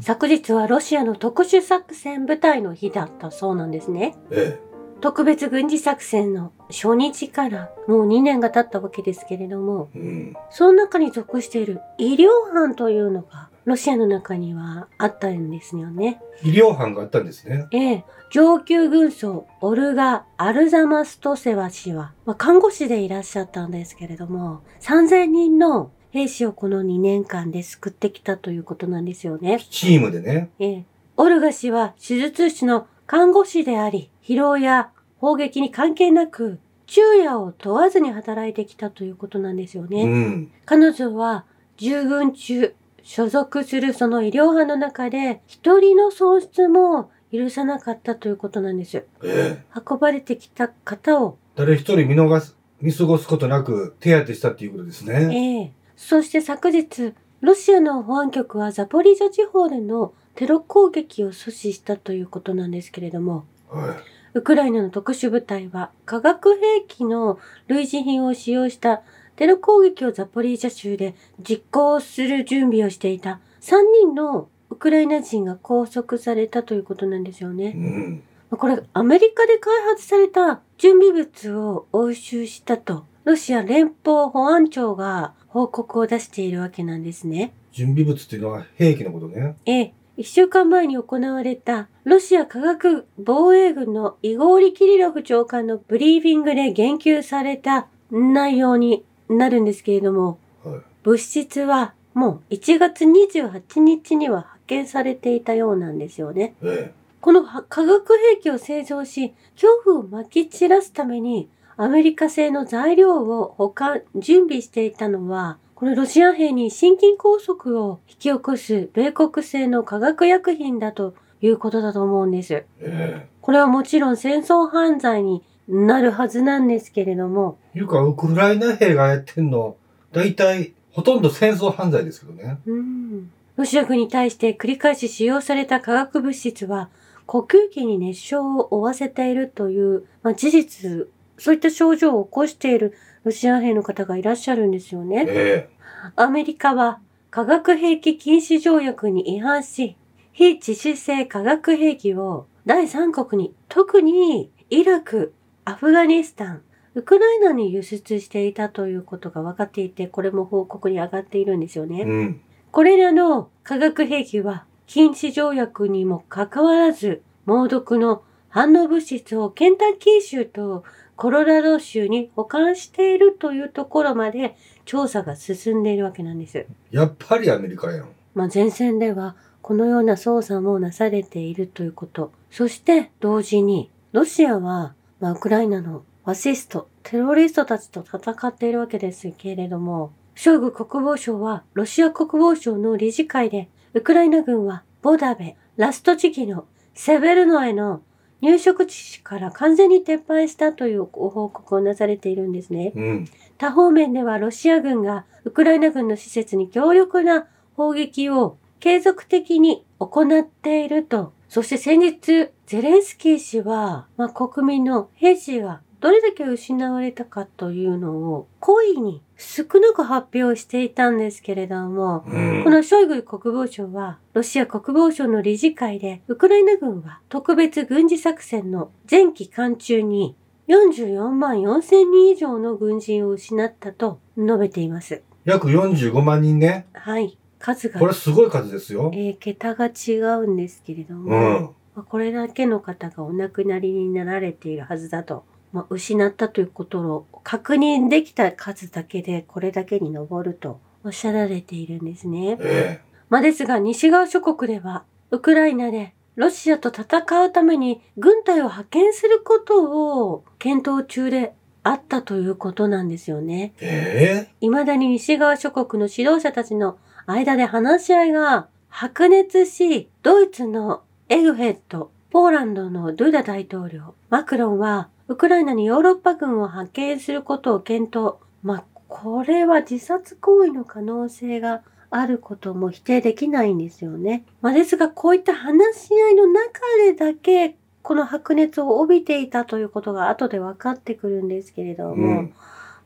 昨日はロシアの特殊作戦部隊の日だったそうなんですね。え特別軍事作戦の初日からもう2年が経ったわけですけれども、え。うん。その中に属している医療班というのがロシアの中にはあったんですよね。医療班があったんですね。ええ、上級軍曹オルガ・アルザマストセワ氏は、まあ、看護師でいらっしゃったんですけれども、3000人の兵士をこの2年間で救ってきたということなんですよね。チームでね。ええ、オルガ氏は手術師の看護師であり、疲労や砲撃に関係なく、昼夜を問わずに働いてきたということなんですよね。うん。彼女は従軍中、所属するその医療班の中で、一人の喪失も許さなかったということなんです。ええ。運ばれてきた方を、誰一人見逃す、見過ごすことなく手当てしたっていうことですね。ええそして昨日、ロシアの保安局はザポリージャ地方でのテロ攻撃を阻止したということなんですけれども、はウクライナの特殊部隊は化学兵器の類似品を使用したテロ攻撃をザポリージャ州で実行する準備をしていた3人のウクライナ人が拘束されたということなんですよい。うね。ん。これアメリカで開発された準備物を押収したとロシア連邦保安庁が報告を出しているわけなんですね。準備物っていうのは兵器のことね。ええ、一週間前に行われたロシア科学防衛軍のイゴーリ・キリロフ長官のブリーフィングで言及された内容になるんですけれども、はい。物質はもう1月28日には発見されていたようなんですよね。えこの化学兵器を製造し、恐怖を撒き散らすためにアメリカ製の材料を保管、準備していたのは、このロシア兵に心筋梗塞を引き起こす米国製の化学薬品だということだと思うんです。え。えこれはもちろん戦争犯罪になるはずなんですけれども、え。いうか、ウクライナ兵がやってんの、大体、ほとんど戦争犯罪ですけどね。うんロシア軍に対して繰り返し使用された化学物質は、呼吸器に熱傷を負わせているという、まあ、事実、そういった症状を起こしているロシア兵の方がいらっしゃるんですよね。えアメリカは化学兵器禁止条約に違反し、非致死性化学兵器を第三国に、特にイラク、アフガニスタン、ウクライナに輸出していたということが分かっていて、これも報告に上がっているんですよね。え。うん。これらの化学兵器は禁止条約にもかかわらず、猛毒の反応物質をケンタッキー州とコロラド州に保管しているというところまで調査が進んでいるわけなんです。やっぱりアメリカやん。まあ、前線ではこのような捜査もなされているということ。そして同時にロシアは、まあ、ウクライナのファシスト、テロリストたちと戦っているわけですけれども、ショイグ国防相はロシア国防省の理事会で、ウクライナ軍はボダベ、ラスト地域のセベルノへの入植地から完全に撤廃したというご報告をなされているんですね。うん。他方面ではロシア軍がウクライナ軍の施設に強力な砲撃を継続的に行っていると。そして先日、ゼレンスキー氏は、まあ、国民の兵士がどれだけ失われたかというのを故意に少なく発表していたんですけれども、うん。このショイグ国防相は、ロシア国防省の理事会で、ウクライナ軍は特別軍事作戦の前期間中に44万4千人以上の軍人を失ったと述べています。約45万人ね。はい。数がこ、れすごい数ですよ。えー桁が違うんですけれども、うん。まあこれだけの方がお亡くなりになられているはずだと、まあ、失ったということを確認できた数だけでこれだけに上るとおっしゃられているんですね。えまあですが西側諸国ではウクライナでロシアと戦うために軍隊を派遣することを検討中であったということなんですよね。え。え未だに西側諸国の指導者たちの間で話し合いが白熱し、ドイツのエグヘッド、ポーランドのドゥダ大統領、マクロンはウクライナにヨーロッパ軍を派遣することを検討。まあ、これは自殺行為の可能性があることも否定できないんですよね。まあ、ですが、こういった話し合いの中でだけ、この白熱を帯びていたということが後で分かってくるんですけれども、うん。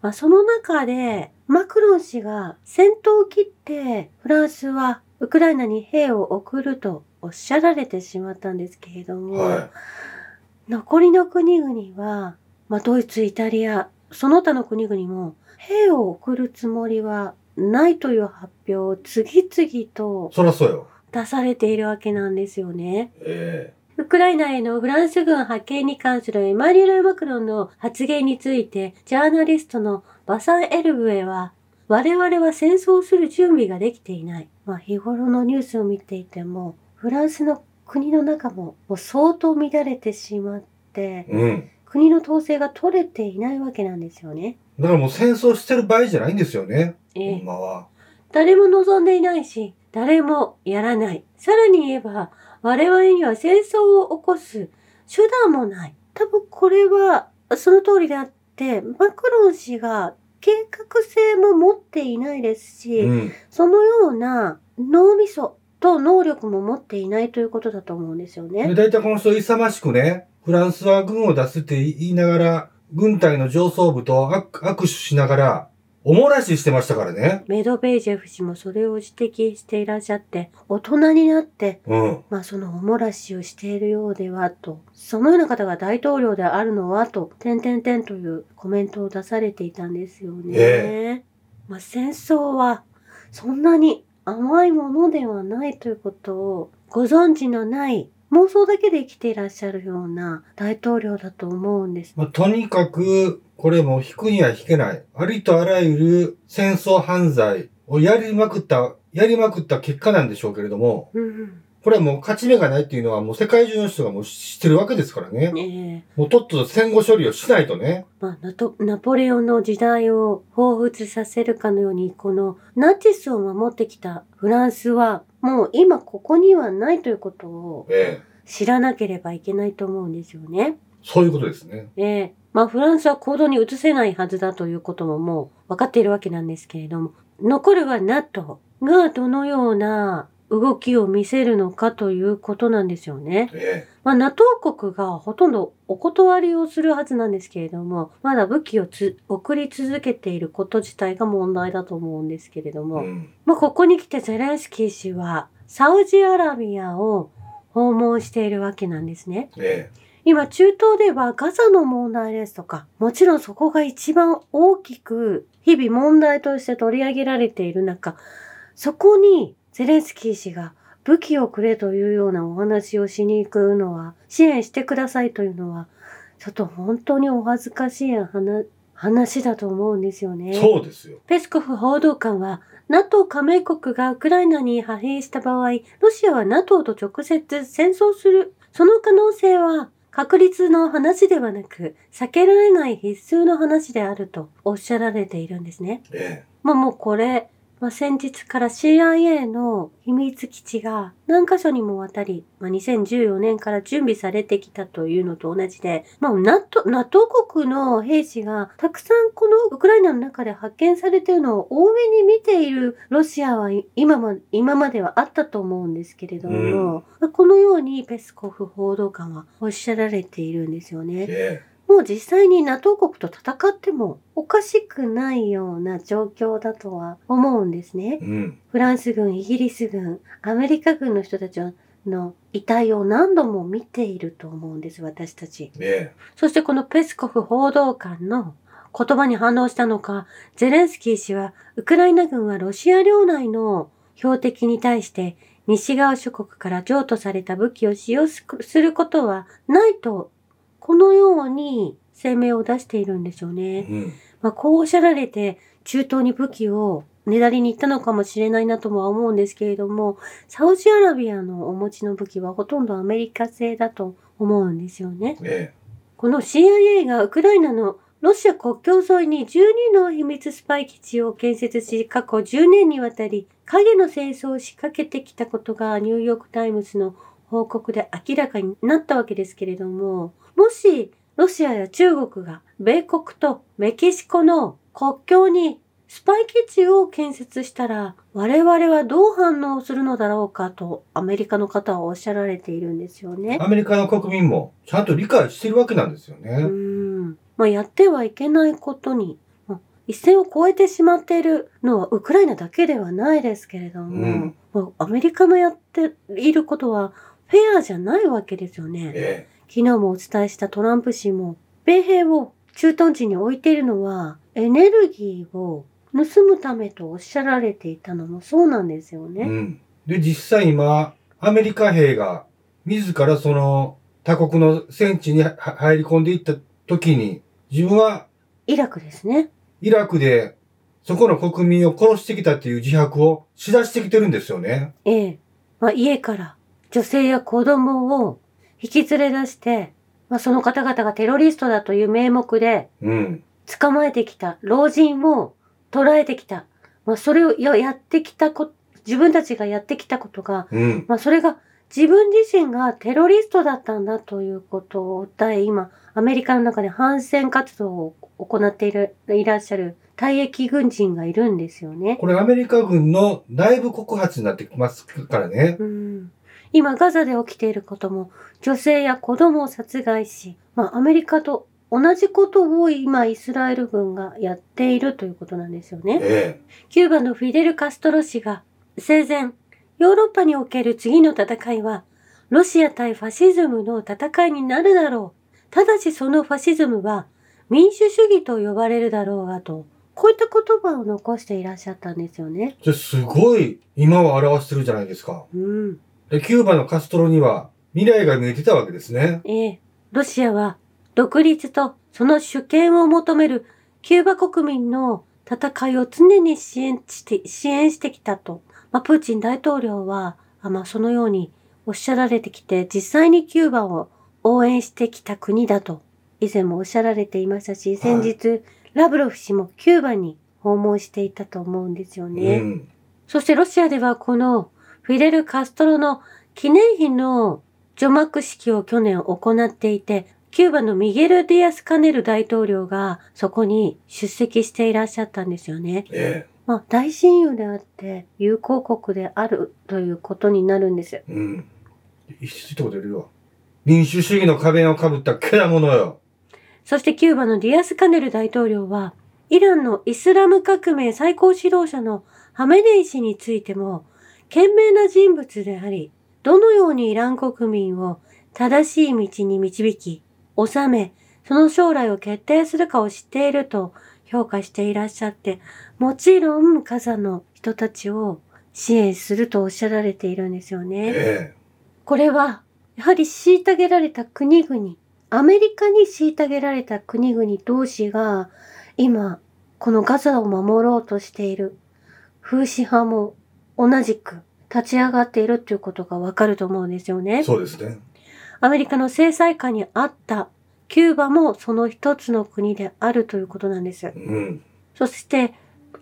まあ、その中で、マクロン氏が先頭を切って、フランスはウクライナに兵を送るとおっしゃられてしまったんですけれども、は残りの国々は、まあ、ドイツ、イタリア、その他の国々も兵を送るつもりはないという発表を次々とい。そらそうよ。出されているわけなんですよね。えウクライナへのフランス軍派遣に関するエマニュエル・マクロンの発言について、ジャーナリストのバサン・エルブエは、我々は戦争をする準備ができていない。まあ、日頃のニュースを見ていても、フランスの国の中ももう相当乱れてしまって、えうん。国の統制が取れていないわけなんですよね。だからもう戦争してる場合じゃないんですよね。ええ今は。誰も望んでいないし、誰もやらない。さらに言えば、我々には戦争を起こす手段もない。多分これはその通りであって、マクロン氏が計画性も持っていないですし、うん。そのような脳みそと能力も持っていないということだと思うんですよで、ね。大体この人勇ましくね、フランスは軍を出すって言いながら、軍隊の上層部と握握手しながら、おもらししてましたからね。メドベージェフ氏もそれを指摘していらっしゃって、大人になってうん。まあそのおもらしをしているようではと、そのような方が大統領であるのはと、点々点というコメントを出されていたんですよね。えまあ戦争はそんなに甘いものではないということをご存知のない妄想だけで生きていらっしゃるような大統領だと思うんです。まあ、とにかく、これも引くには引けない。ありとあらゆる戦争犯罪をやりまくった、やりまくった結果なんでしょうけれども、うん。これはもう勝ち目がないっていうのはもう世界中の人がもう知ってるわけですからね。ねえもうとっとと戦後処理をしないとね。まあ、ナポレオンの時代を彷彿させるかのように、このナチスを守ってきたフランスは、もう今ここにはないということをええ。知らなければいけないと思うんですよね。そういうことですね。ええまあフランスは行動に移せないはずだということももう分かっているわけなんですけれども、残るは NATO がどのような動きを見せるのかということなんですよね。えまあ、NATO 国がほとんどお断りをするはずなんですけれども、まだ武器をつ送り続けていること自体が問題だと思うんですけれどえ。も、うん。まあ、ここに来てゼレンスキー氏はサウジアラビアを訪問しているわけなんですね。え今中東ではガザの問題ですとか、もちろんそこが一番大きく日々問題として取り上げられている中、そこにゼレンスキー氏が武器をくれというようなお話をしに行くのは、支援してくださいというのは、ちょっと本当にお恥ずかしい話話だと思うんですよえ。ね。そうですよ。ペスコフ報道官は、NATO 加盟国がウクライナに派兵した場合、ロシアは NATO と直接戦争する。その可能性は確率の話ではなく、避けられない必須の話であるとおっしゃられているんですね。えまあもうこれ、まあ、先日から CIA の秘密基地が何箇所にもわたり、まあ、2014年から準備されてきたというのと同じで、まあ、NATO, NATO 国の兵士がたくさんこのウクライナの中で発見されているのを多めに見ているロシアは今ま今まではあったと思うんですけれども、まあこのようにペスコフ報道官はおっしゃられているんですよえ。ね。えもう実際に NATO 国と戦ってもおかしくないような状況だとは思うんですねえ。。うん。フランス軍、イギリス軍、アメリカ軍の人たちの遺体を何度も見ていると思うんです、私たち。えそしてこのペスコフ報道官の言葉に反応したのか、ゼレンスキー氏は、ウクライナ軍はロシア領内の標的に対して、西側諸国から譲渡された武器を使用することはないと、このように声明を出しているんですよえ。ね。うん。まあ、こうおっしゃられて、中東に武器をねだりに行ったのかもしれないなとも思うんですけれども、サウジアラビアのお持ちの武器はほとんどアメリカ製だと思うんですよね。えこの CIA がウクライナのロシア国境沿いに12の秘密スパイ基地を建設し、過去10年にわたり影の戦争を仕掛けてきたことがニューヨークタイムズの報告で明らかになったわけですけれども、もしロシアや中国が米国とメキシコの国境にスパイ基地を建設したら我々はどう反応するのだろうかとアメリカの方はおっしゃられているんですよねえ。。アメリカの国民もちゃんと理解してるわけなんですようね。ん。まあ、やってはいけないことに、まあ一線を越えてしまっているのはウクライナだけではないですけれども、うんアメリカのやっていることはフェアじゃないわけですよね。え昨日もお伝えしたトランプ氏も、米兵を駐屯地に置いているのは、エネルギーを盗むためとおっしゃられていたのもそうなんですよね。えうん。で、実際今、アメリカ兵が自らその他国の戦地には入り込んでいった時に、自分はイラクですね。イラクでそこの国民を殺してきたっていう自白をしだしてきてるんですよね。ええ。まあ、家から女性や子供を引き連れ出して、まあ、その方々がテロリストだという名目でうん。捕まえてきた老人を捕らえてきた。まあ、それをややってきたこ、自分たちがやってきたことが、うん。まあ、それが自分自身がテロリストだったんだということを訴え、今、アメリカの中で反戦活動を行っている、いらっしゃる退役軍人がいるんですよね。これアメリカ軍の内部告発になってきますからね。うん今、ガザで起きていることも、女性や子供を殺害し、まあ、アメリカと同じことを今、イスラエル軍がやっているということなんですよね。えキューバのフィデル・カストロ氏が生前、ヨーロッパにおける次の戦いは、ロシア対ファシズムの戦いになるだろう。ただしそのファシズムは民主主義と呼ばれるだろうがと、こういった言葉を残していらっしゃったんですよね。え。じゃすごい今を表してるじゃないですか。うん。で、キューバのカストロには未来が見えてたわけですね。ええ。ロシアは独立とその主権を求めるキューバ国民の戦いを常に支援して、支援してきたと。まあ、プーチン大統領は、あまあ、そのようにおっしゃられてきて、実際にキューバを応援してきた国だと、以前もおっしゃられていましたし、先日、ラブロフ氏もキューバに訪問していたと思うんですよね。うん。そしてロシアではこのフィデル・カストロの記念碑の除幕式を去年行っていて、キューバのミゲル・ディアス・カネル大統領がそこに出席していらっしゃったんですよね。えまあ大親友であって友好国であるということになるんです。え。うん。一言言うわ。民主主義の仮面をかぶったけだものよ。そしてキューバのディアス・カネル大統領は、イランのイスラム革命最高指導者のハメネイ師についても、賢明な人物であり、どのようにイラン国民を正しい道に導き、治め、その将来を決定するかを知っていると評価していらっしゃって、もちろんガザの人たちを支援するとおっしゃられているんですよね。えこれは、やはり虐げられた国々、アメリカに虐げられた国々同士が、今、このガザを守ろうとしている風刺派も同じく立ち上がっているということがわかると思うんですよえ。ね。そうですね。アメリカの制裁下にあったキューバもその一つの国であるということなんです。うん。そして、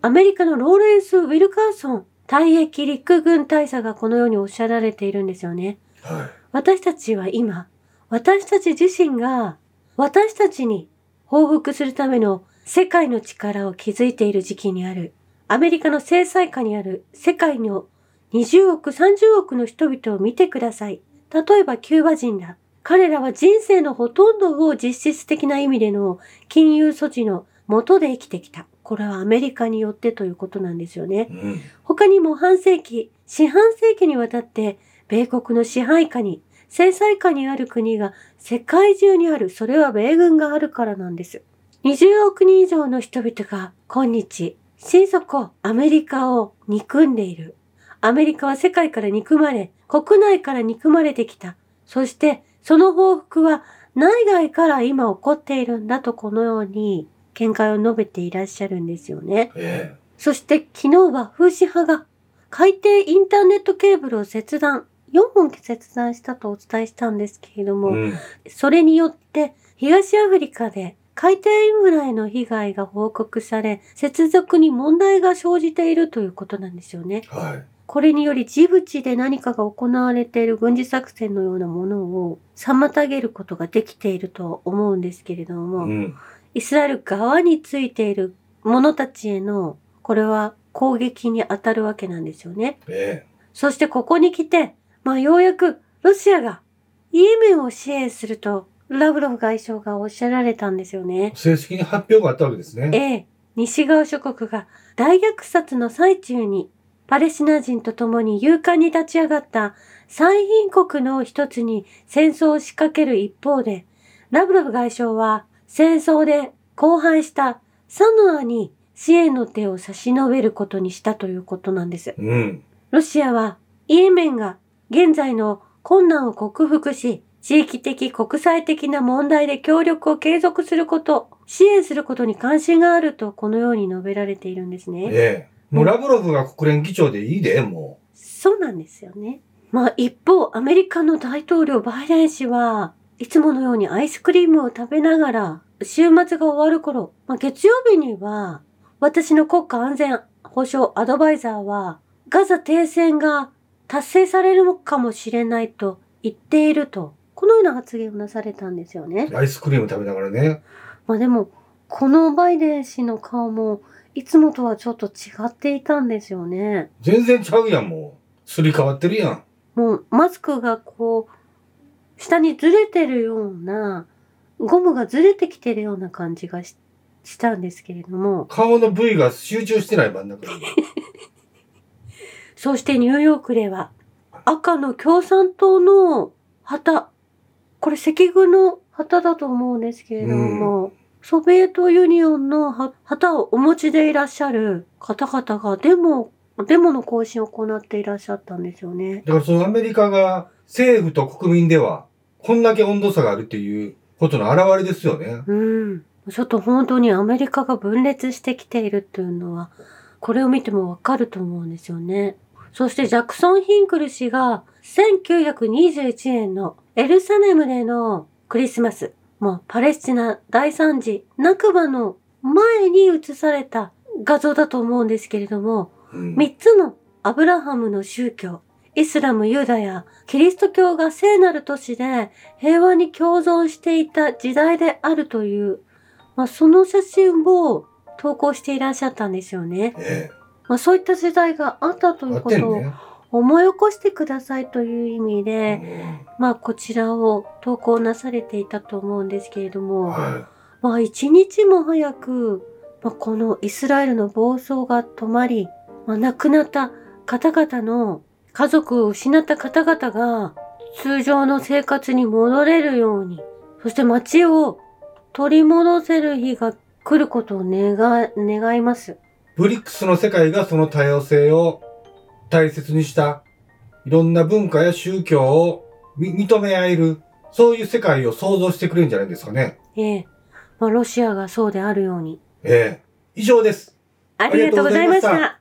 アメリカのローレンス・ウィルカーソン退役陸軍大佐がこのようにおっしゃられているんですよね。は私たちは今、私たち自身が私たちに報復するための世界の力を築いている時期にある。アメリカの制裁下にある世界の20億、30億の人々を見てください。例えばキューバ人だ。彼らは人生のほとんどを実質的な意味での金融措置の元で生きてきた。これはアメリカによってということなんですよねい。。うん。他にも半世紀、四半世紀にわたって、米国の支配下に、制裁下にある国が世界中にある。それは米軍があるからなんです。20億人以上の人々が今日、心底アメリカを憎んでいる。アメリカは世界から憎まれ、国内から憎まれてきた。そして、その報復は内外から今起こっているんだとこのように見解を述べていらっしゃるんですよね。えそして昨日は風刺派が海底インターネットケーブルを切断、4本切断したとお伝えしたんですけれどえ。も、うん。それによって東アフリカで海底インフラへの被害が報告され、接続に問題が生じているということなんですよね。はい。これによりジブチで何かが行われている軍事作戦のようなものを妨げることができていると思うんですけれども、うん。イスラエル側についている者たちへの、これは攻撃に当たるわけなんですよね。えそしてここに来て、まあようやくロシアがイエメンを支援すると、ラブロフ外相がおっしゃられたんですよねえ。。正式に発表があったわけですね。ええ。西側諸国が大虐殺の最中にパレスチナ人と共に勇敢に立ち上がった最貧国の一つに戦争を仕掛ける一方で、ラブロフ外相は戦争で荒廃したサノアに支援の手を差し伸べることにしたということなんです。うん。ロシアはイエメンが現在の困難を克服し、地域的国際的な問題で協力を継続すること、支援することに関心があるとこのように述べられているんですね。ええ。もうラブロフが国連議長でいいで、もそうなんですよね。まあ一方、アメリカの大統領バイデン氏はいつものようにアイスクリームを食べながら週末が終わる頃、まあ、月曜日には私の国家安全保障アドバイザーはガザ停戦が達成されるかもしれないと言っていると、このような発言をなされたんですよねう。。アイスクリーム食べながらね。まあでも、このバイデン氏の顔もいつもとはちょっと違っていたんですよね。全然ちゃうやん、もう。すり替わってるやん。もうマスクがこう、下にずれてるような、ゴムがずれてきてるような感じがししたんですけれども、顔の部位が集中してない真ん中に。そしてニューヨークでは赤の共産党の旗、これ赤軍の旗だと思うんですけれども、ソビエトユニオンのは旗をお持ちでいらっしゃる方々がデモ、デモの行進を行っていらっしゃったんですよね。だからそのアメリカが政府と国民ではこんだけ温度差があるっていうことの表れですよね。うん。ちょっと本当にアメリカが分裂してきているっていうのは、これを見てもわかると思うんですよね。そしてジャクソン・ヒンクル氏が1921年のエルサレムでのクリスマス、もうパレスチナ大惨事、ナクバの前に映された画像だと思うんですけれども、うん三つのアブラハムの宗教、イスラム、ユダヤ、キリスト教が聖なる都市で平和に共存していた時代であるという、まあ、その写真を投稿していらっしゃったんですよね。えまあ、そういった時代があったとえ。いうことをね。思い起こしてくださいという意味で、うまあこちらを投稿なされていたと思うんですけれどんも、はまあ一日も早く、まあ、このイスラエルの暴走が止まり、まあ、亡くなった方々の家族を失った方々が通常の生活に戻れるように、そして街を取り戻せる日が来ることを願願います。い。ブリックスの世界がその多様性を大切にした、いろんな文化や宗教をみ認め合える、そういう世界を想像してくれるんじゃないですかね。ええ。まあロシアがそうであるように。ええ。以上です。ありがとうございました。